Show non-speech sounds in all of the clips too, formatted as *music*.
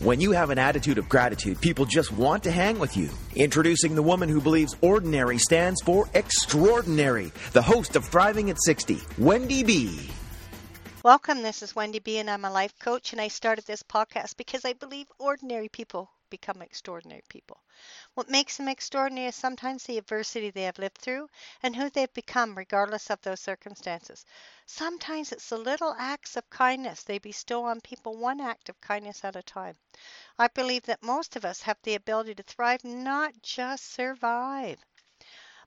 When you have an attitude of gratitude, people just want to hang with you. Introducing the woman who believes ordinary stands for extraordinary, the host of Thriving at 60, Wendy B. Welcome. This is Wendy B, and I'm a life coach. And I started this podcast because I believe ordinary people become extraordinary people. What makes them extraordinary is sometimes the adversity they have lived through and who they've become, regardless of those circumstances. Sometimes it's the little acts of kindness they bestow on people, one act of kindness at a time. I believe that most of us have the ability to thrive, not just survive.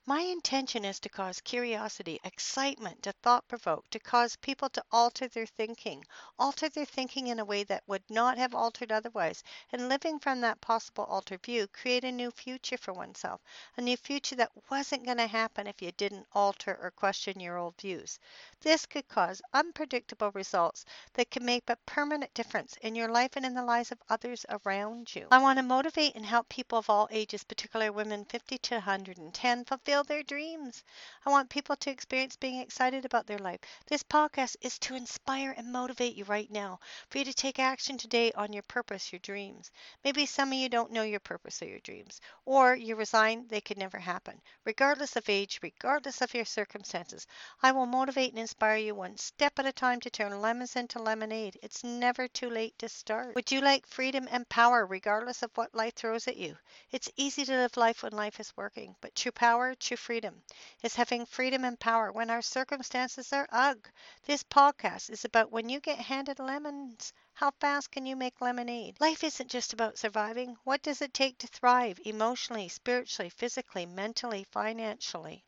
My intention is to cause curiosity, excitement, to thought provoke, to cause people to alter their thinking, alter their thinking in a way that would not have altered otherwise, and living from that possible altered view, create a new future for oneself, a new future that wasn't going to happen if you didn't alter or question your old views. This could cause unpredictable results that can make a permanent difference in your life and in the lives of others around you. I want to motivate and help people of all ages, particularly women 50 to 110, fulfill their dreams. I want people to experience being excited about their life. This podcast is to inspire and motivate you right now for you to take action today on your purpose, your dreams. Maybe some of you don't know your purpose or your dreams, or you resign, they could never happen. Regardless of age, regardless of your circumstances, I will motivate and inspire you one step at a time to turn lemons into lemonade. It's never too late to start. Would you like freedom and power regardless of what life throws at you? It's easy to live life when life is working, but true power, true freedom is having freedom and power when our circumstances are ugh. This podcast is about when you get handed lemons. How fast can you make lemonade? Life isn't just about surviving. What does it take to thrive emotionally, spiritually, physically, mentally, financially?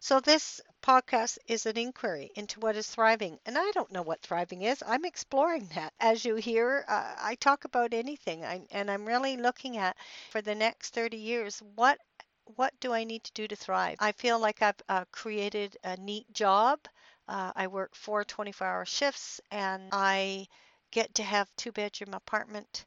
So, this podcast is an inquiry into what is thriving. And I don't know what thriving is. I'm exploring that. As you hear, uh, I talk about anything. I, and I'm really looking at for the next 30 years what what do I need to do to thrive? I feel like I've uh, created a neat job. Uh, I work four 24 hour shifts and I get to have two bedroom apartment,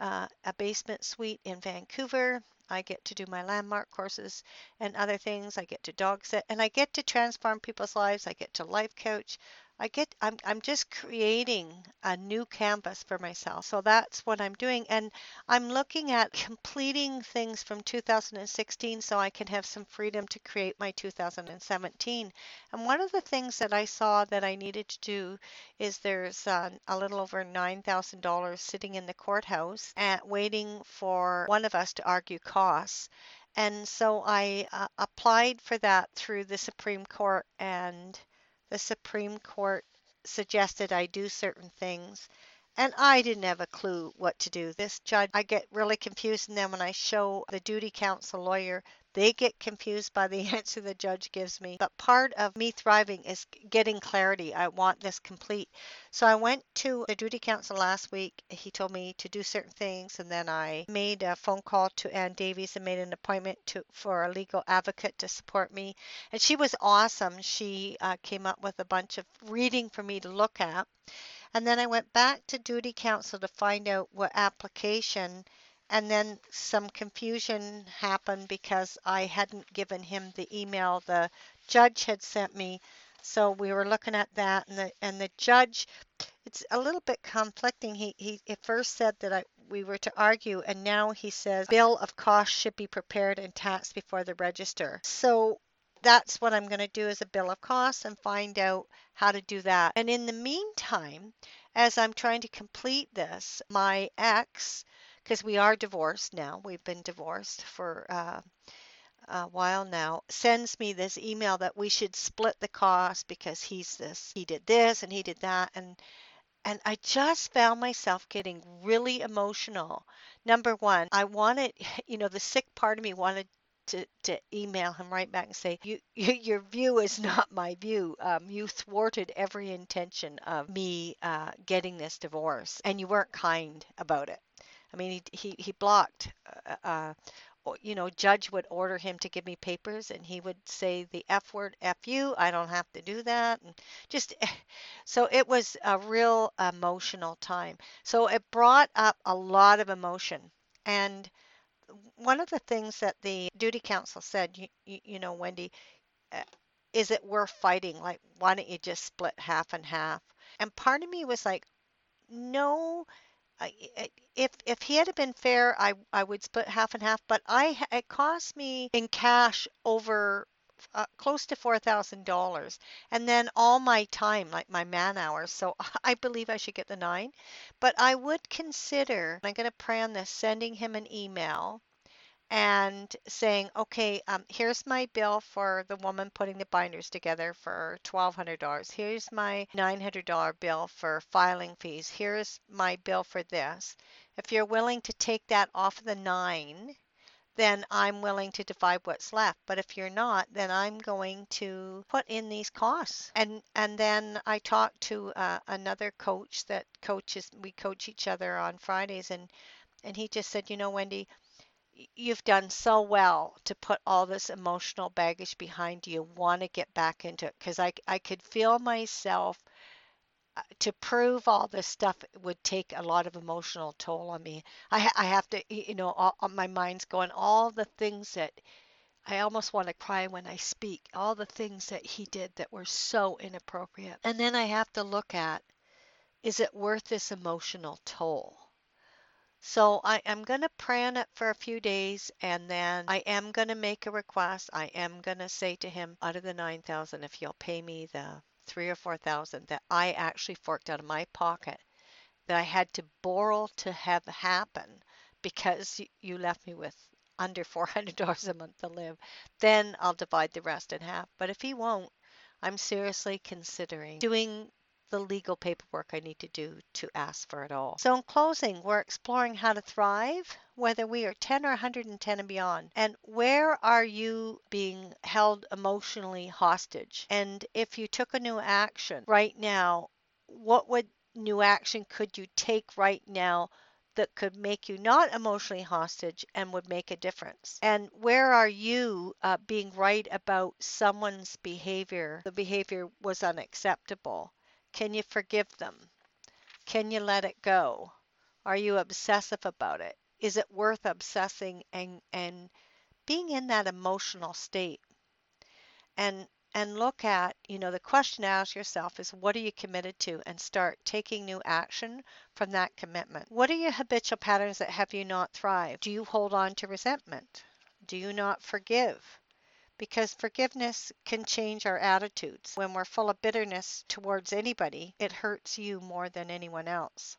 uh, a basement suite in Vancouver. I get to do my landmark courses and other things. I get to dog sit and I get to transform people's lives. I get to life coach. I get I'm I'm just creating a new canvas for myself. So that's what I'm doing and I'm looking at *laughs* completing things from 2016 so I can have some freedom to create my 2017. And one of the things that I saw that I needed to do is there's uh, a little over $9,000 sitting in the courthouse waiting for one of us to argue costs. And so I uh, applied for that through the Supreme Court and the Supreme Court suggested I do certain things. And I didn't have a clue what to do. This judge, I get really confused. And then when I show the duty counsel lawyer they get confused by the *laughs* answer the judge gives me. But part of me thriving is getting clarity. I want this complete. So I went to the duty counsel last week. He told me to do certain things, and then I made a phone call to Ann Davis and made an appointment to for a legal advocate to support me. And she was awesome. She uh, came up with a bunch of reading for me to look at. And then I went back to duty counsel to find out what application and then some confusion happened because I hadn't given him the email the judge had sent me. So we were looking at that, and the and the judge, it's a little bit conflicting. He he at first said that I we were to argue, and now he says bill of costs should be prepared and taxed before the register. So that's what I'm going to do as a bill of costs and find out how to do that. And in the meantime, as I'm trying to complete this, my ex because we are divorced now. We've been divorced for uh, a while now, sends me this email that we should split the cost because he's this, he did this and he did that. And and I just found myself getting really emotional. Number one, I wanted, *laughs* you know, the sick part of me wanted to, to email him right back and say, you, *laughs* you your view is not my view. Um, you thwarted every intention of me uh, getting this divorce, and you weren't kind about it. I mean, he he, he blocked uh, uh, you know, judge would order him to give me papers and he would say the F word, F you, I don't have to do that. And just so it was a real emotional time. So it brought up a lot of emotion. And one of the things that the duty counsel said, you, you, know, Wendy, uh, is it worth fighting? Like, why don't you just split half and half? And part of me was like, no, if if he had been fair, I I would split half and half. But I it cost me in cash over uh, close to four thousand dollars, and then all my time, like my man hours. So *laughs* I believe I should get the nine, but I would consider. I'm going to pray on this, sending him an email and saying, okay, um, here's my bill for the woman putting the binders together for $1,200. Here's my $900 bill for filing fees. Here's my bill for this. If you're willing to take that off the nine, then I'm willing to divide what's left. But if you're not, then I'm going to put in these costs. And and then I talked to uh, another coach that coaches. We coach each other on Fridays, and and he just said, you know, Wendy, you've done so well to put all this emotional baggage behind you want to get back into it because I, I could feel myself uh, to prove all this stuff would take a lot of emotional toll on me. I, I have to you know all, my mind's going all the things that i almost want to cry when i speak all the things that he did that were so inappropriate. And then i have to look at is it worth this emotional toll so I am going to pray on it for a few days and then I am going to make a request. I am going to say to him, out of the 9,000, if you'll pay me the three or 4,000 that I actually forked out of my pocket that I had to borrow to have happen because you left me with under *laughs* $400 a month to live, then I'll divide the rest in half. But if he won't, I'm seriously considering doing the legal paperwork I need to do to ask for it all. So, in closing, we're exploring how to thrive, whether we are 10 or 110 and beyond. And where are you being held emotionally hostage? And if you took a new action right now, what would new action could you take right now? that could make you not emotionally hostage and would make a difference? And where are you uh, being right about someone's behavior? The behavior was unacceptable. Can you forgive them? Can you let it go? Are you obsessive about it? Is it worth obsessing and and being in that emotional state? And and look at, you know, the question to ask yourself is what are you committed to and start taking new action from that commitment. What are your habitual patterns that have you not thrive? Do you hold on to resentment? Do you not forgive? Because forgiveness can change our attitudes. When we're full of bitterness towards anybody, it hurts you more than anyone else.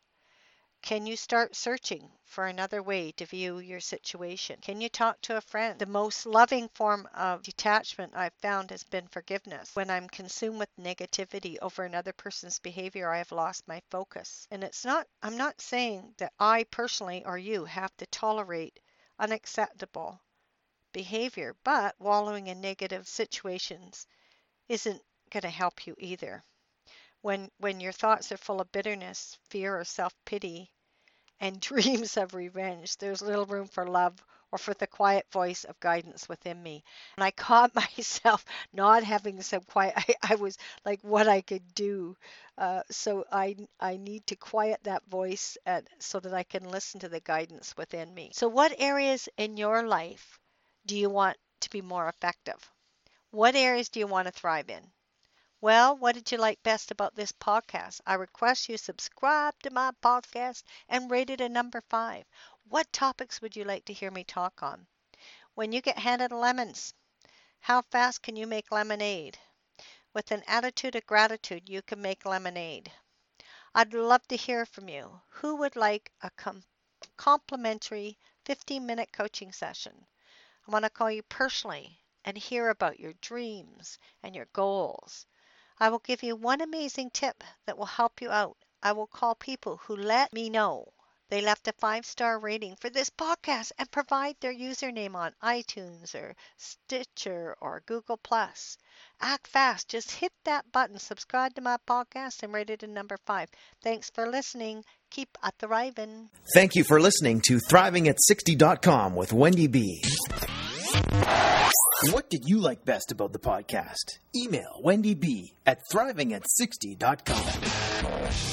Can you start searching for another way to view your situation? Can you talk to a friend? The most loving form of detachment I've found has been forgiveness. When I'm consumed with negativity over another person's behavior, I have lost my focus. And it's not, I'm not saying that I personally or you have to tolerate unacceptable behavior, but wallowing in negative situations isn't going to help you either. When when your thoughts are full of bitterness, fear, or self-pity, and *laughs* dreams of revenge, there's little room for love or for the quiet voice of guidance within me. And I caught *laughs* myself not having some quiet. I, I was like, what I could do. Uh, so I I need to quiet that voice at, so that I can listen to the guidance within me. So what areas in your life do you want to be more effective? What areas do you want to thrive in? Well, what did you like best about this podcast? I request you subscribe to my podcast and rate it a number five. What topics would you like to hear me talk on? When you get handed lemons, how fast can you make lemonade? With an attitude of gratitude, you can make lemonade. I'd love to hear from you. Who would like a com- complimentary 15 minute coaching session? I want to call you personally and hear about your dreams and your goals. I will give you one amazing tip that will help you out. I will call people who let me know they left a five star rating for this podcast and provide their username on iTunes or Stitcher or Google Plus. Act fast. Just hit that button, subscribe to my podcast, and rate it a number five. Thanks for listening. Keep a thriving. Thank you for listening to ThrivingAt60.com with Wendy B. What did you like best about the podcast? Email Wendy B at thrivingat60.com.